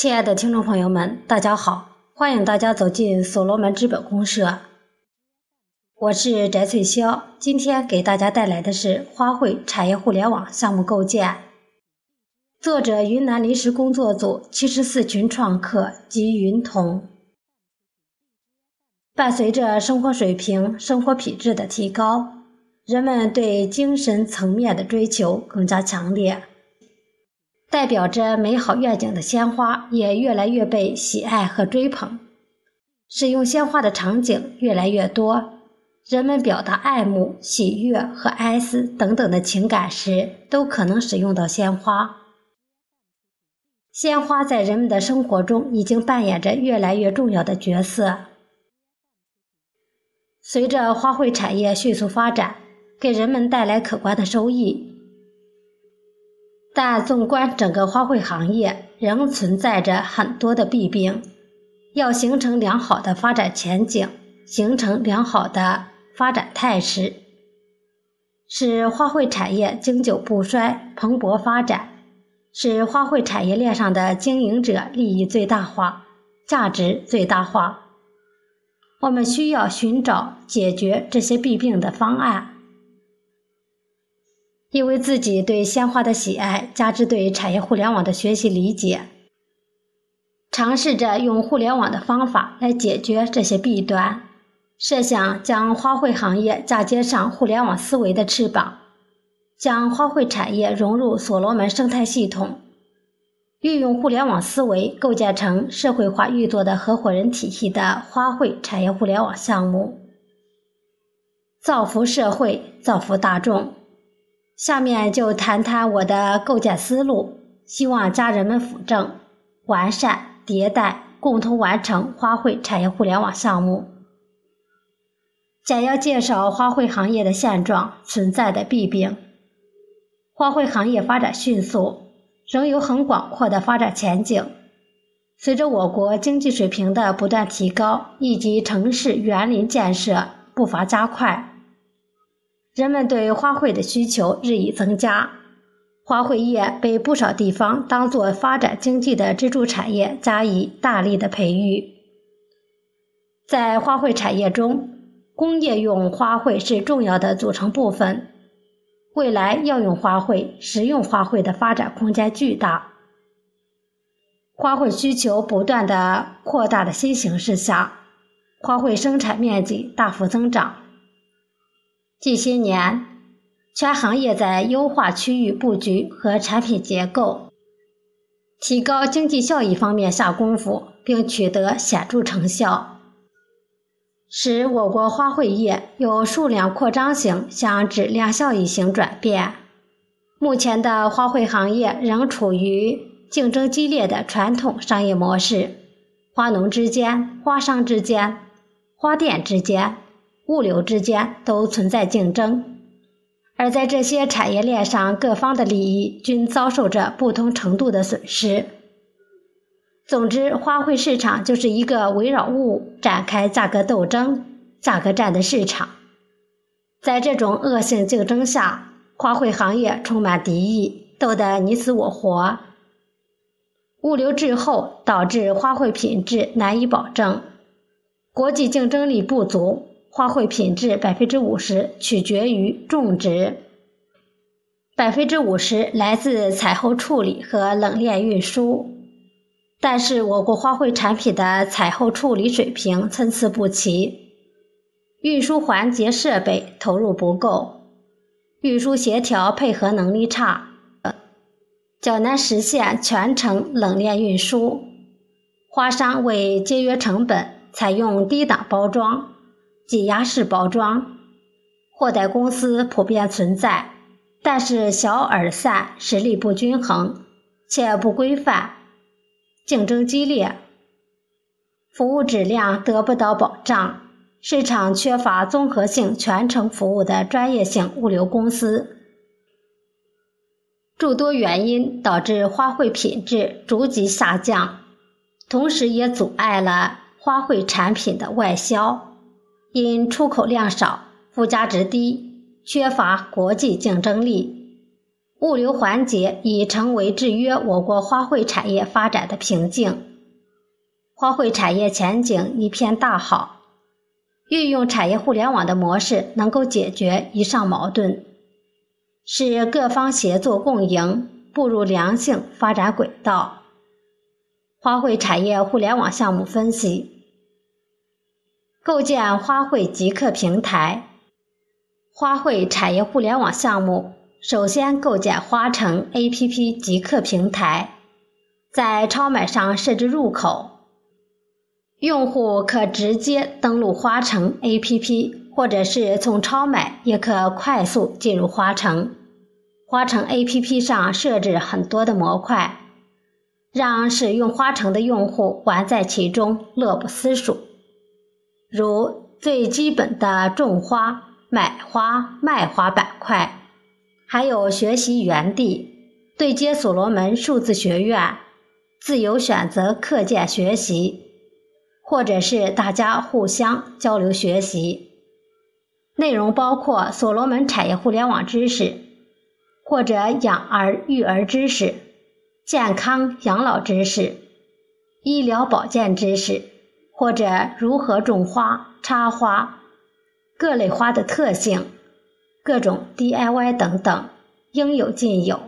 亲爱的听众朋友们，大家好，欢迎大家走进所罗门资本公社。我是翟翠霄，今天给大家带来的是花卉产业互联网项目构建。作者：云南临时工作组七十四群创客及云童。伴随着生活水平、生活品质的提高，人们对精神层面的追求更加强烈。代表着美好愿景的鲜花也越来越被喜爱和追捧，使用鲜花的场景越来越多。人们表达爱慕、喜悦和哀思等等的情感时，都可能使用到鲜花。鲜花在人们的生活中已经扮演着越来越重要的角色。随着花卉产业迅速发展，给人们带来可观的收益。但纵观整个花卉行业，仍存在着很多的弊病。要形成良好的发展前景，形成良好的发展态势，使花卉产业经久不衰、蓬勃发展，使花卉产业链上的经营者利益最大化、价值最大化。我们需要寻找解决这些弊病的方案。因为自己对鲜花的喜爱，加之对产业互联网的学习理解，尝试着用互联网的方法来解决这些弊端，设想将花卉行业嫁接上互联网思维的翅膀，将花卉产业融入所罗门生态系统，运用互联网思维构建成社会化运作的合伙人体系的花卉产业互联网项目，造福社会，造福大众。下面就谈谈我的构建思路，希望家人们辅正、完善、迭代，共同完成花卉产业互联网项目。简要介绍花卉行业的现状、存在的弊病。花卉行业发展迅速，仍有很广阔的发展前景。随着我国经济水平的不断提高，以及城市园林建设步伐加快。人们对花卉的需求日益增加，花卉业被不少地方当作发展经济的支柱产业加以大力的培育。在花卉产业中，工业用花卉是重要的组成部分。未来药用花卉、食用花卉的发展空间巨大。花卉需求不断的扩大的新形势下，花卉生产面积大幅增长。近些年，全行业在优化区域布局和产品结构、提高经济效益方面下功夫，并取得显著成效，使我国花卉业由数量扩张型向质量效益型转变。目前的花卉行业仍处于竞争激烈的传统商业模式，花农之间、花商之间、花店之间。物流之间都存在竞争，而在这些产业链上，各方的利益均遭受着不同程度的损失。总之，花卉市场就是一个围绕物展开价格斗争、价格战的市场。在这种恶性竞争下，花卉行业充满敌意，斗得你死我活。物流滞后导致花卉品质难以保证，国际竞争力不足。花卉品质百分之五十取决于种植，百分之五十来自采后处理和冷链运输。但是，我国花卉产品的采后处理水平参差不齐，运输环节设备投入不够，运输协调配合能力差，较难实现全程冷链运输。花商为节约成本，采用低档包装。挤压式包装，货代公司普遍存在，但是小而散，实力不均衡，且不规范，竞争激烈，服务质量得不到保障，市场缺乏综合性全程服务的专业性物流公司，诸多原因导致花卉品质逐级下降，同时也阻碍了花卉产品的外销。因出口量少、附加值低、缺乏国际竞争力，物流环节已成为制约我国花卉产业发展的瓶颈。花卉产业前景一片大好，运用产业互联网的模式能够解决以上矛盾，使各方协作共赢，步入良性发展轨道。花卉产业互联网项目分析：构建花卉极客平台。花卉产业互联网项目首先构建花城 APP 极客平台，在超买上设置入口。用户可直接登录花城 APP，或者是从超买也可快速进入花城。花城 APP 上设置很多的模块，让使用花城的用户玩在其中，乐不思蜀。如最基本的种花、买花、卖花板块，还有学习园地、对接所罗门数字学院、自由选择课件学习。或者是大家互相交流学习，内容包括所罗门产业互联网知识，或者养儿育儿知识、健康养老知识、医疗保健知识，或者如何种花、插花、各类花的特性、各种 DIY 等等，应有尽有。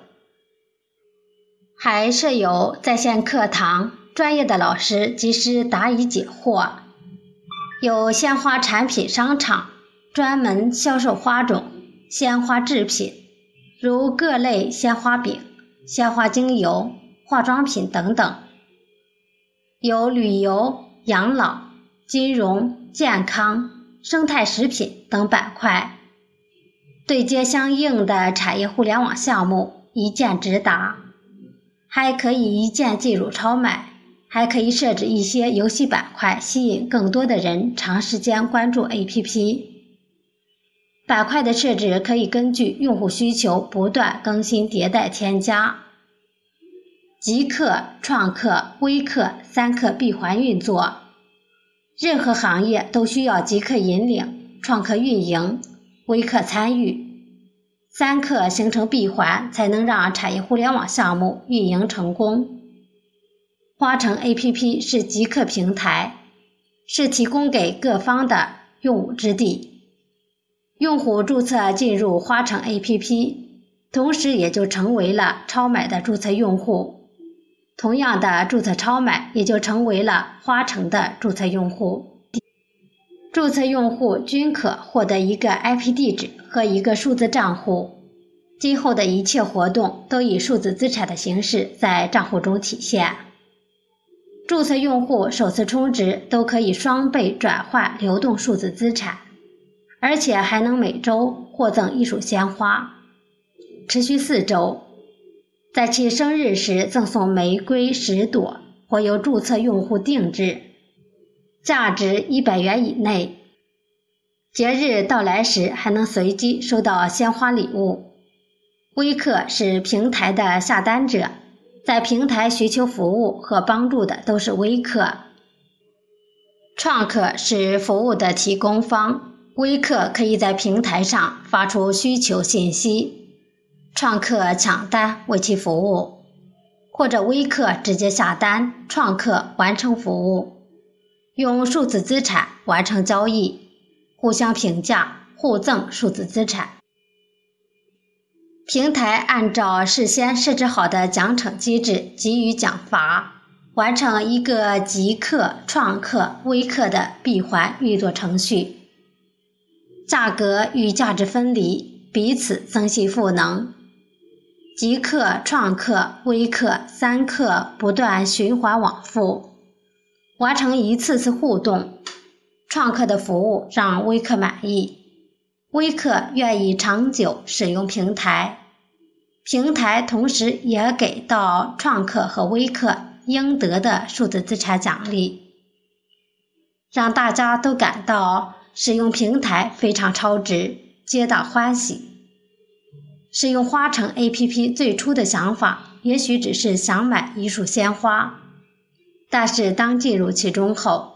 还设有在线课堂。专业的老师及时答疑解惑，有鲜花产品商场专门销售花种、鲜花制品，如各类鲜花饼、鲜花精油、化妆品等等。有旅游、养老、金融、健康、生态食品等板块，对接相应的产业互联网项目，一键直达，还可以一键进入超买。还可以设置一些游戏板块，吸引更多的人长时间关注 APP。板块的设置可以根据用户需求不断更新迭代添加。极客、创客、微客三客闭环运作，任何行业都需要极客引领、创客运营、微客参与，三客形成闭环，才能让产业互联网项目运营成功。花城 APP 是极客平台，是提供给各方的用武之地。用户注册进入花城 APP，同时也就成为了超买的注册用户。同样的，注册超买也就成为了花城的注册用户。注册用户均可获得一个 IP 地址和一个数字账户，今后的一切活动都以数字资产的形式在账户中体现。注册用户首次充值都可以双倍转换流动数字资产，而且还能每周获赠一束鲜花，持续四周，在其生日时赠送玫瑰十朵，或由注册用户定制，价值一百元以内。节日到来时还能随机收到鲜花礼物。微客是平台的下单者。在平台寻求服务和帮助的都是微客，创客是服务的提供方，微客可以在平台上发出需求信息，创客抢单为其服务，或者微客直接下单，创客完成服务，用数字资产完成交易，互相评价，互赠数字资产。平台按照事先设置好的奖惩机制给予奖罚，完成一个极客、创客、微客的闭环运作程序。价格与价值分离，彼此增信赋能。极客、创客、微客三客不断循环往复，完成一次次互动。创客的服务让微客满意，微客愿意长久使用平台。平台同时也给到创客和微客应得的数字资产奖励，让大家都感到使用平台非常超值，皆大欢喜。使用花城 APP 最初的想法也许只是想买一束鲜花，但是当进入其中后，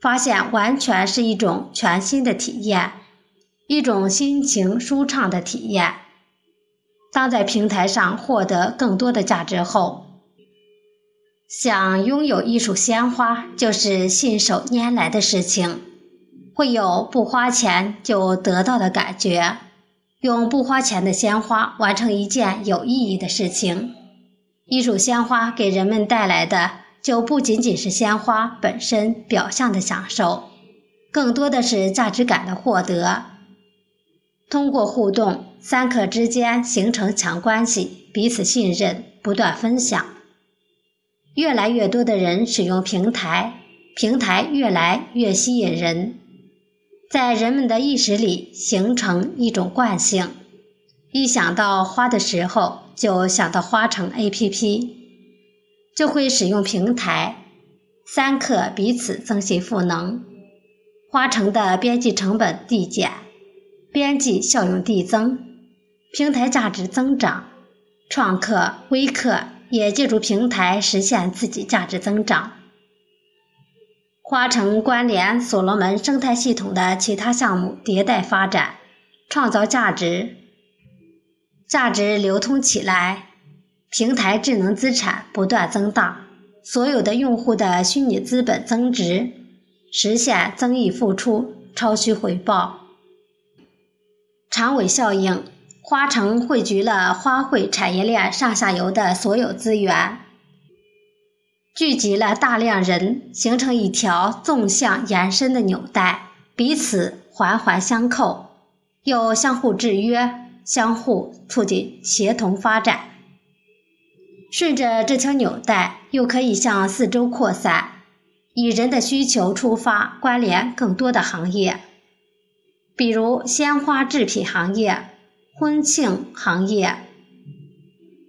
发现完全是一种全新的体验，一种心情舒畅的体验。当在平台上获得更多的价值后，想拥有一束鲜花就是信手拈来的事情，会有不花钱就得到的感觉。用不花钱的鲜花完成一件有意义的事情，一束鲜花给人们带来的就不仅仅是鲜花本身表象的享受，更多的是价值感的获得。通过互动，三客之间形成强关系，彼此信任，不断分享。越来越多的人使用平台，平台越来越吸引人。在人们的意识里形成一种惯性，一想到花的时候，就想到花城 APP，就会使用平台。三客彼此增信赋能，花城的边际成本递减，边际效用递增，平台价值增长。创客、微客也借助平台实现自己价值增长。花城关联所罗门生态系统的其他项目迭代发展，创造价值，价值流通起来，平台智能资产不断增大，所有的用户的虚拟资本增值，实现增益付出，超需回报。长尾效应，花城汇聚了花卉产业链上下游的所有资源。聚集了大量人，形成一条纵向延伸的纽带，彼此环环相扣，又相互制约，相互促进，协同发展。顺着这条纽带，又可以向四周扩散，以人的需求出发，关联更多的行业，比如鲜花制品行业、婚庆行业、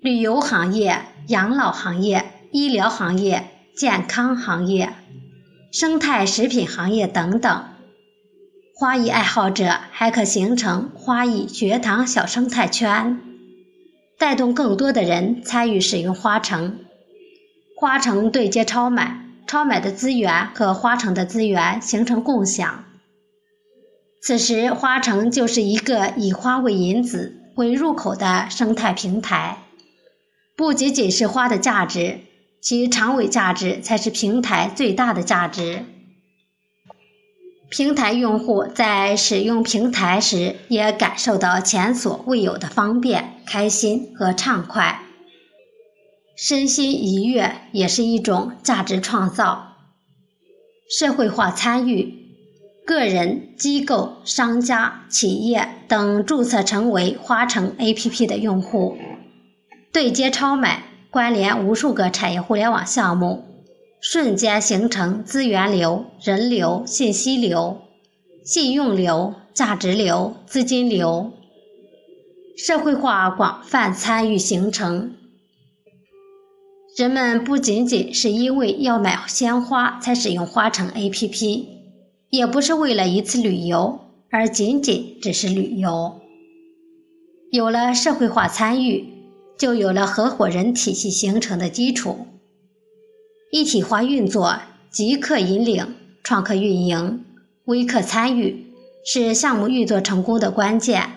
旅游行业、养老行业。医疗行业、健康行业、生态食品行业等等，花艺爱好者还可形成花艺学堂小生态圈，带动更多的人参与使用花城。花城对接超买，超买的资源和花城的资源形成共享。此时，花城就是一个以花为引子、为入口的生态平台，不仅仅是花的价值。其长尾价值才是平台最大的价值。平台用户在使用平台时，也感受到前所未有的方便、开心和畅快，身心愉悦，也是一种价值创造。社会化参与，个人、机构、商家、企业等注册成为花城 APP 的用户，对接超买。关联无数个产业互联网项目，瞬间形成资源流、人流、信息流、信用流、价值流、资金流，社会化广泛参与形成。人们不仅仅是因为要买鲜花才使用花城 APP，也不是为了一次旅游而仅仅只是旅游。有了社会化参与。就有了合伙人体系形成的基础，一体化运作，即客引领，创客运营，微客参与，是项目运作成功的关键。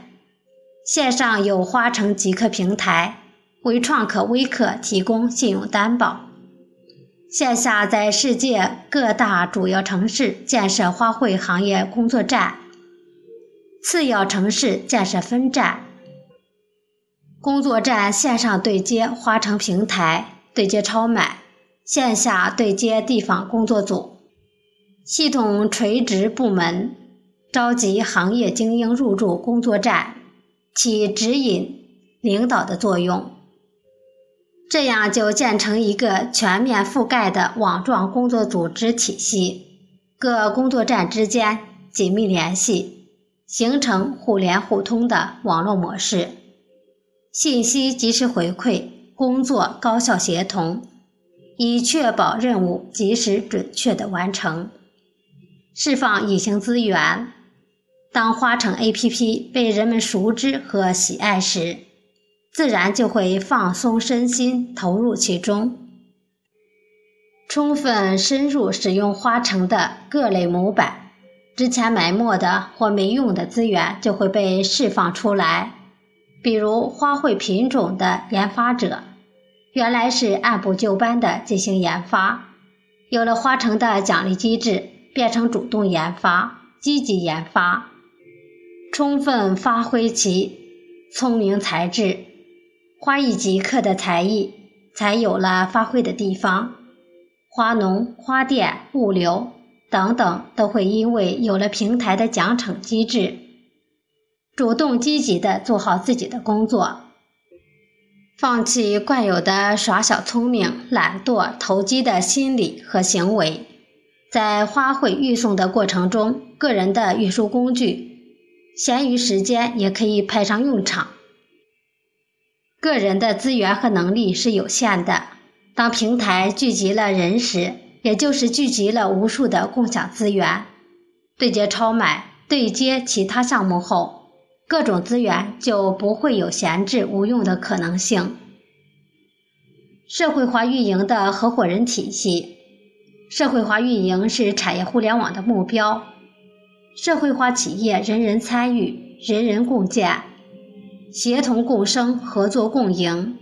线上有花城极客平台，为创客微客提供信用担保；线下在世界各大主要城市建设花卉行业工作站，次要城市建设分站。工作站线上对接花城平台，对接超买；线下对接地方工作组，系统垂直部门，召集行业精英入驻工作站，起指引领导的作用。这样就建成一个全面覆盖的网状工作组织体系，各工作站之间紧密联系，形成互联互通的网络模式。信息及时回馈，工作高效协同，以确保任务及时准确的完成。释放隐形资源。当花城 APP 被人们熟知和喜爱时，自然就会放松身心，投入其中，充分深入使用花城的各类模板。之前埋没的或没用的资源就会被释放出来。比如花卉品种的研发者，原来是按部就班的进行研发，有了花城的奖励机制，变成主动研发、积极研发，充分发挥其聪明才智，花艺极客的才艺，才有了发挥的地方。花农、花店、物流等等都会因为有了平台的奖惩机制。主动积极地做好自己的工作，放弃惯有的耍小聪明、懒惰、投机的心理和行为。在花卉运送的过程中，个人的运输工具闲余时间也可以派上用场。个人的资源和能力是有限的，当平台聚集了人时，也就是聚集了无数的共享资源，对接超买、对接其他项目后。各种资源就不会有闲置无用的可能性。社会化运营的合伙人体系，社会化运营是产业互联网的目标。社会化企业人人参与，人人共建，协同共生，合作共赢，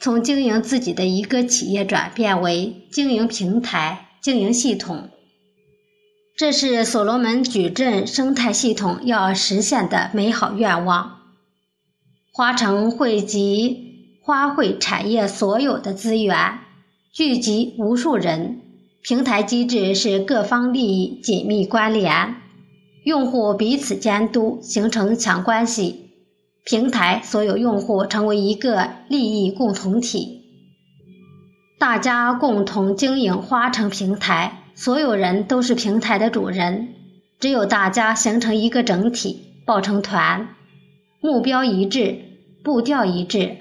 从经营自己的一个企业转变为经营平台、经营系统。这是所罗门矩阵生态系统要实现的美好愿望。花城汇集花卉产业所有的资源，聚集无数人。平台机制是各方利益紧密关联，用户彼此监督，形成强关系。平台所有用户成为一个利益共同体，大家共同经营花城平台。所有人都是平台的主人，只有大家形成一个整体，抱成团，目标一致，步调一致，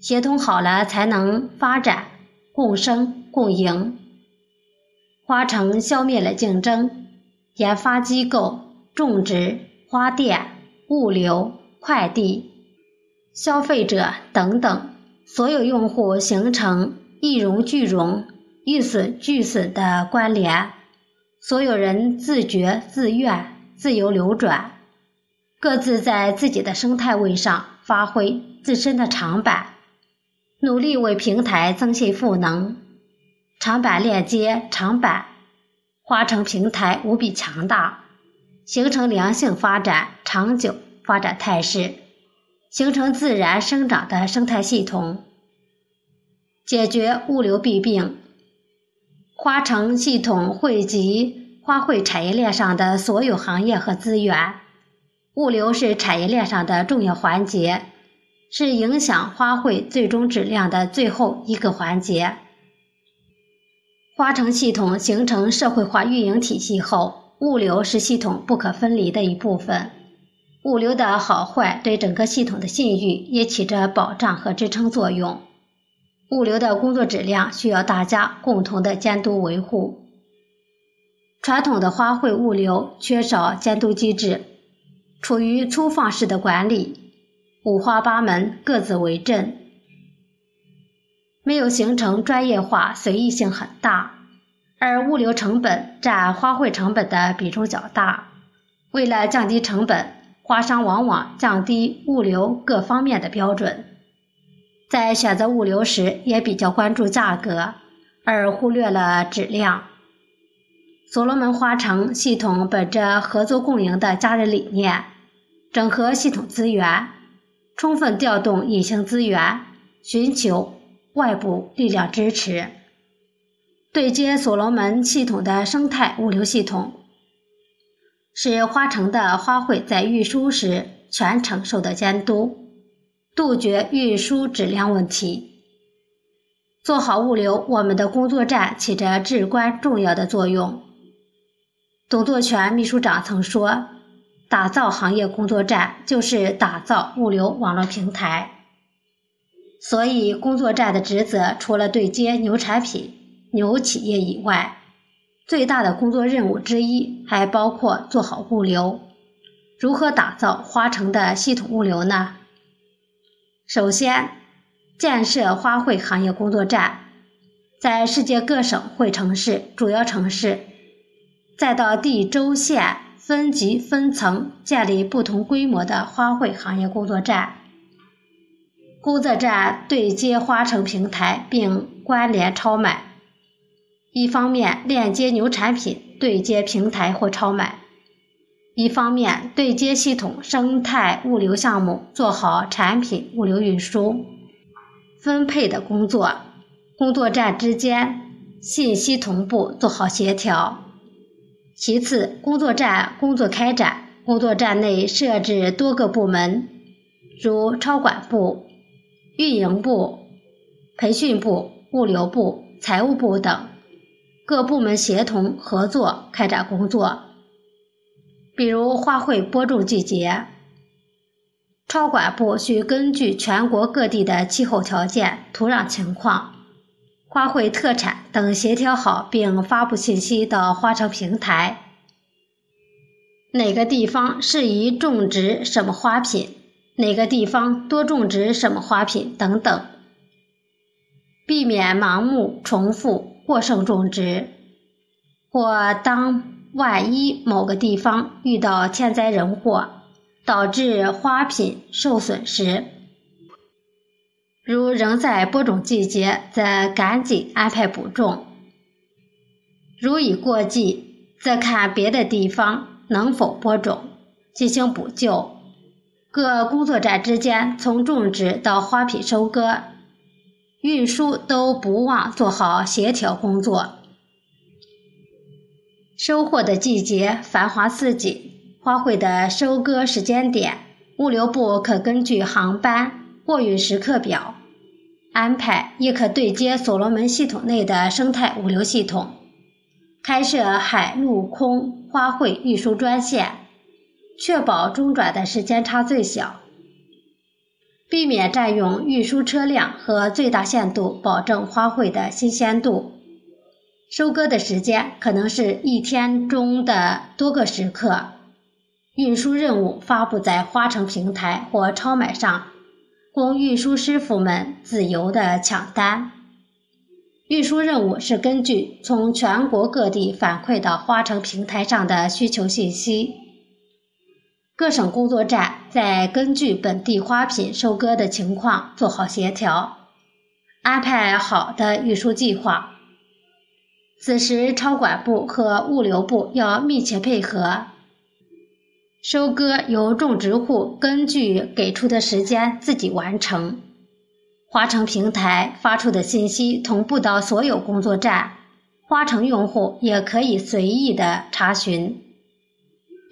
协同好了，才能发展、共生、共赢。花城消灭了竞争，研发机构、种植、花店、物流、快递、消费者等等，所有用户形成一荣俱荣。一损俱损的关联，所有人自觉自愿、自由流转，各自在自己的生态位上发挥自身的长板，努力为平台增信赋能。长板链接长板，花城平台无比强大，形成良性发展、长久发展态势，形成自然生长的生态系统，解决物流弊病。花城系统汇集花卉产业链上的所有行业和资源，物流是产业链上的重要环节，是影响花卉最终质量的最后一个环节。花城系统形成社会化运营体系后，物流是系统不可分离的一部分。物流的好坏对整个系统的信誉也起着保障和支撑作用。物流的工作质量需要大家共同的监督维护。传统的花卉物流缺少监督机制，处于粗放式的管理，五花八门，各自为政，没有形成专业化，随意性很大。而物流成本占花卉成本的比重较大，为了降低成本，花商往往降低物流各方面的标准。在选择物流时，也比较关注价格，而忽略了质量。所罗门花城系统本着合作共赢的家人理念，整合系统资源，充分调动隐形资源，寻求外部力量支持，对接所罗门系统的生态物流系统，使花城的花卉在运输时全程受到监督。杜绝运输质量问题，做好物流，我们的工作站起着至关重要的作用。董作全秘书长曾说：“打造行业工作站，就是打造物流网络平台。”所以，工作站的职责除了对接牛产品、牛企业以外，最大的工作任务之一还包括做好物流。如何打造花城的系统物流呢？首先，建设花卉行业工作站，在世界各省会城市、主要城市，再到地州县分级分层建立不同规模的花卉行业工作站，工作站对接花城平台并关联超买，一方面链接牛产品对接平台或超买，一方面对接系统生态物流项目做好产品物流运输分配的工作，工作站之间信息同步做好协调。其次，工作站工作开展，工作站内设置多个部门，如超管部。运营部、培训部、物流部、财务部等各部门协同合作开展工作。比如花卉播种季节，超管部需根据全国各地的气候条件、土壤情况、花卉特产等协调好，并发布信息到花城平台。哪个地方适宜种植什么花品？哪个地方多种植什么花品等等，避免盲目重复过剩种植，或当万一某个地方遇到天灾人祸，导致花品受损时，如仍在播种季节，则赶紧安排补种；如已过季，则看别的地方能否播种，进行补救。各工作站之间，从种植到花品收割、运输都不忘做好协调工作。收获的季节繁华似锦，花卉的收割时间点，物流部可根据航班货运时刻表安排，亦可对接所罗门系统内的生态物流系统，开设海陆空花卉运输专线。确保中转的时间差最小，避免占用运输车辆和最大限度保证花卉的新鲜度。收割的时间可能是一天中的多个时刻。运输任务发布在花城平台或超买上，供运输师傅们自由的抢单。运输任务是根据从全国各地反馈到花城平台上的需求信息。各省工作站再根据本地花品收割的情况做好协调，安排好的运输计划。此时，超管部和物流部要密切配合。收割由种植户根据给出的时间自己完成，花城平台发出的信息同步到所有工作站，花城用户也可以随意的查询。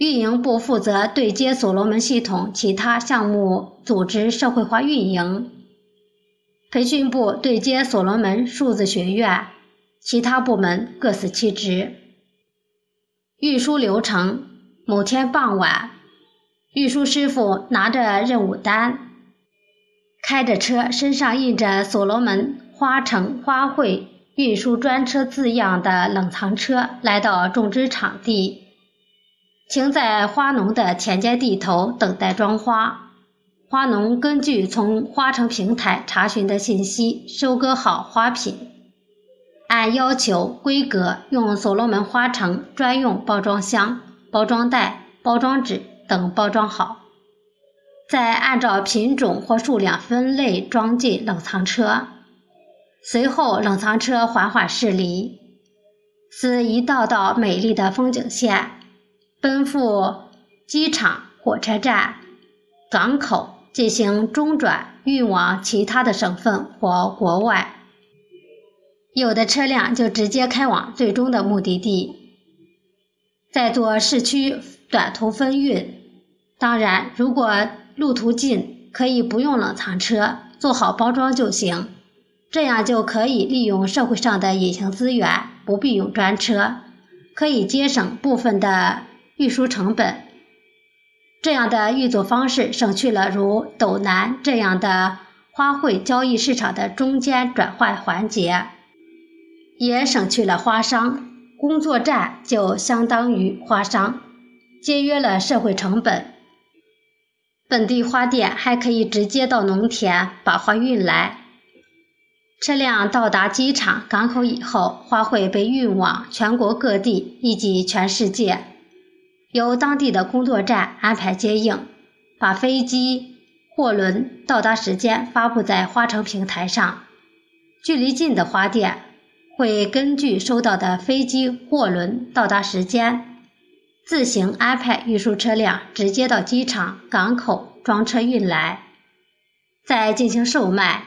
运营部负责对接所罗门系统其他项目，组织社会化运营；培训部对接所罗门数字学院，其他部门各司其职。运输流程：某天傍晚，运输师傅拿着任务单，开着车，身上印着所罗门花城花卉运输专车字样的冷藏车，来到种植场地。停在花农的田间地头等待装花，花农根据从花城平台查询的信息收割好花品，按要求规格用所罗门花城专用包装箱、包装袋、包装纸等包装好，再按照品种或数量分类装进冷藏车，随后冷藏车缓缓驶离，似一道道美丽的风景线。奔赴机场、火车站、港口进行中转，运往其他的省份或国外。有的车辆就直接开往最终的目的地，再做市区短途分运。当然，如果路途近，可以不用冷藏车，做好包装就行。这样就可以利用社会上的隐形资源，不必用专车，可以节省部分的。运输成本，这样的运作方式省去了如斗南这样的花卉交易市场的中间转换环节，也省去了花商。工作站就相当于花商，节约了社会成本。本地花店还可以直接到农田把花运来。车辆到达机场、港口以后，花卉被运往全国各地以及全世界。由当地的工作站安排接应，把飞机、货轮到达时间发布在花城平台上。距离近的花店会根据收到的飞机、货轮到达时间，自行安排运输车辆直接到机场、港口装车运来，再进行售卖。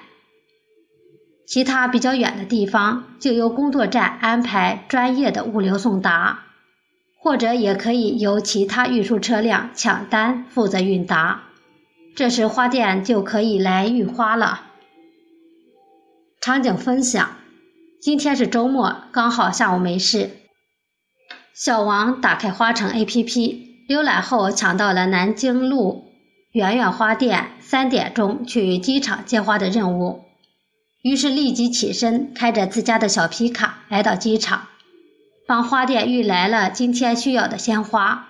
其他比较远的地方，就由工作站安排专业的物流送达，或者也可以由其他运输车辆抢单负责运达。这时花店就可以来运花了。场景分享：今天是周末，刚好下午没事。小王打开花城 APP，浏览后抢到了南京路圆圆花店三点钟去机场接花的任务，于是立即起身，开着自家的小皮卡来到机场，帮花店运来了今天需要的鲜花。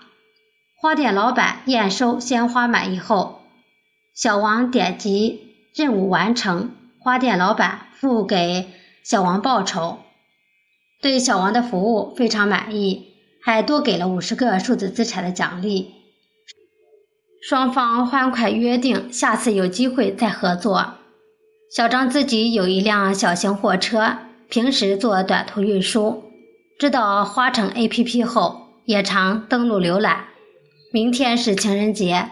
花店老板验收鲜花满意后，小王点击任务完成，花店老板。付给小王报酬，对小王的服务非常满意，还多给了五十个数字资产的奖励。双方欢快约定，下次有机会再合作。小张自己有一辆小型货车，平时做短途运输。知道花城 APP 后，也常登录浏览。明天是情人节，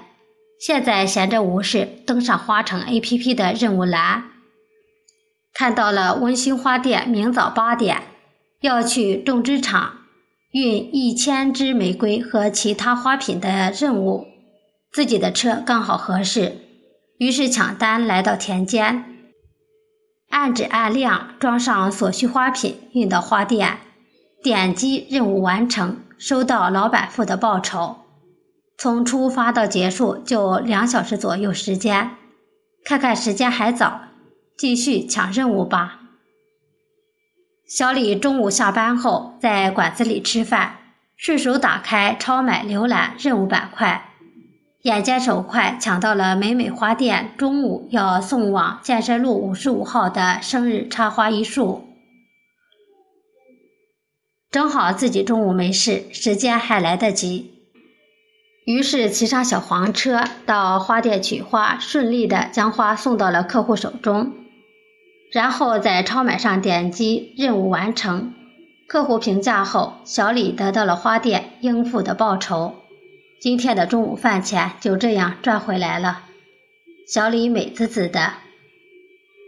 现在闲着无事，登上花城 APP 的任务栏。看到了温馨花店明早八点要去种植场运一千支玫瑰和其他花品的任务，自己的车刚好合适，于是抢单来到田间，按质按量装上所需花品运到花店，点击任务完成，收到老板付的报酬。从出发到结束就两小时左右时间，看看时间还早。继续抢任务吧。小李中午下班后在馆子里吃饭，顺手打开超买浏览任务板块，眼尖手快抢到了美美花店中午要送往建设路五十五号的生日插花一束。正好自己中午没事，时间还来得及，于是骑上小黄车到花店取花，顺利的将花送到了客户手中。然后在超买上点击任务完成，客户评价后，小李得到了花店应付的报酬。今天的中午饭钱就这样赚回来了，小李美滋滋的。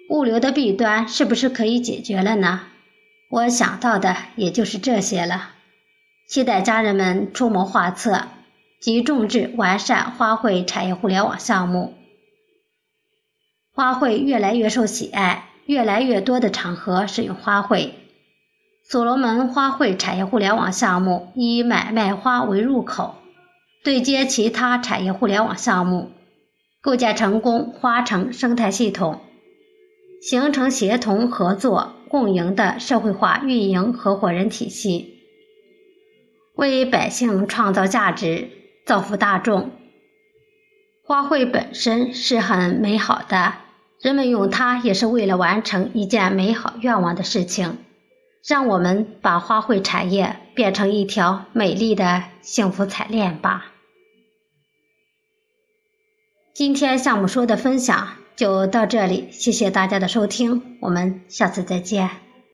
物流的弊端是不是可以解决了呢？我想到的也就是这些了。期待家人们出谋划策，及种植完善花卉产业互联网项目，花卉越来越受喜爱。越来越多的场合使用花卉，所罗门花卉产业互联网项目以买卖花为入口，对接其他产业互联网项目，构建成功花城生态系统，形成协同合作共赢的社会化运营合伙人体系，为百姓创造价值，造福大众。花卉本身是很美好的。人们用它也是为了完成一件美好愿望的事情，让我们把花卉产业变成一条美丽的幸福彩链吧。今天项目说的分享就到这里，谢谢大家的收听，我们下次再见。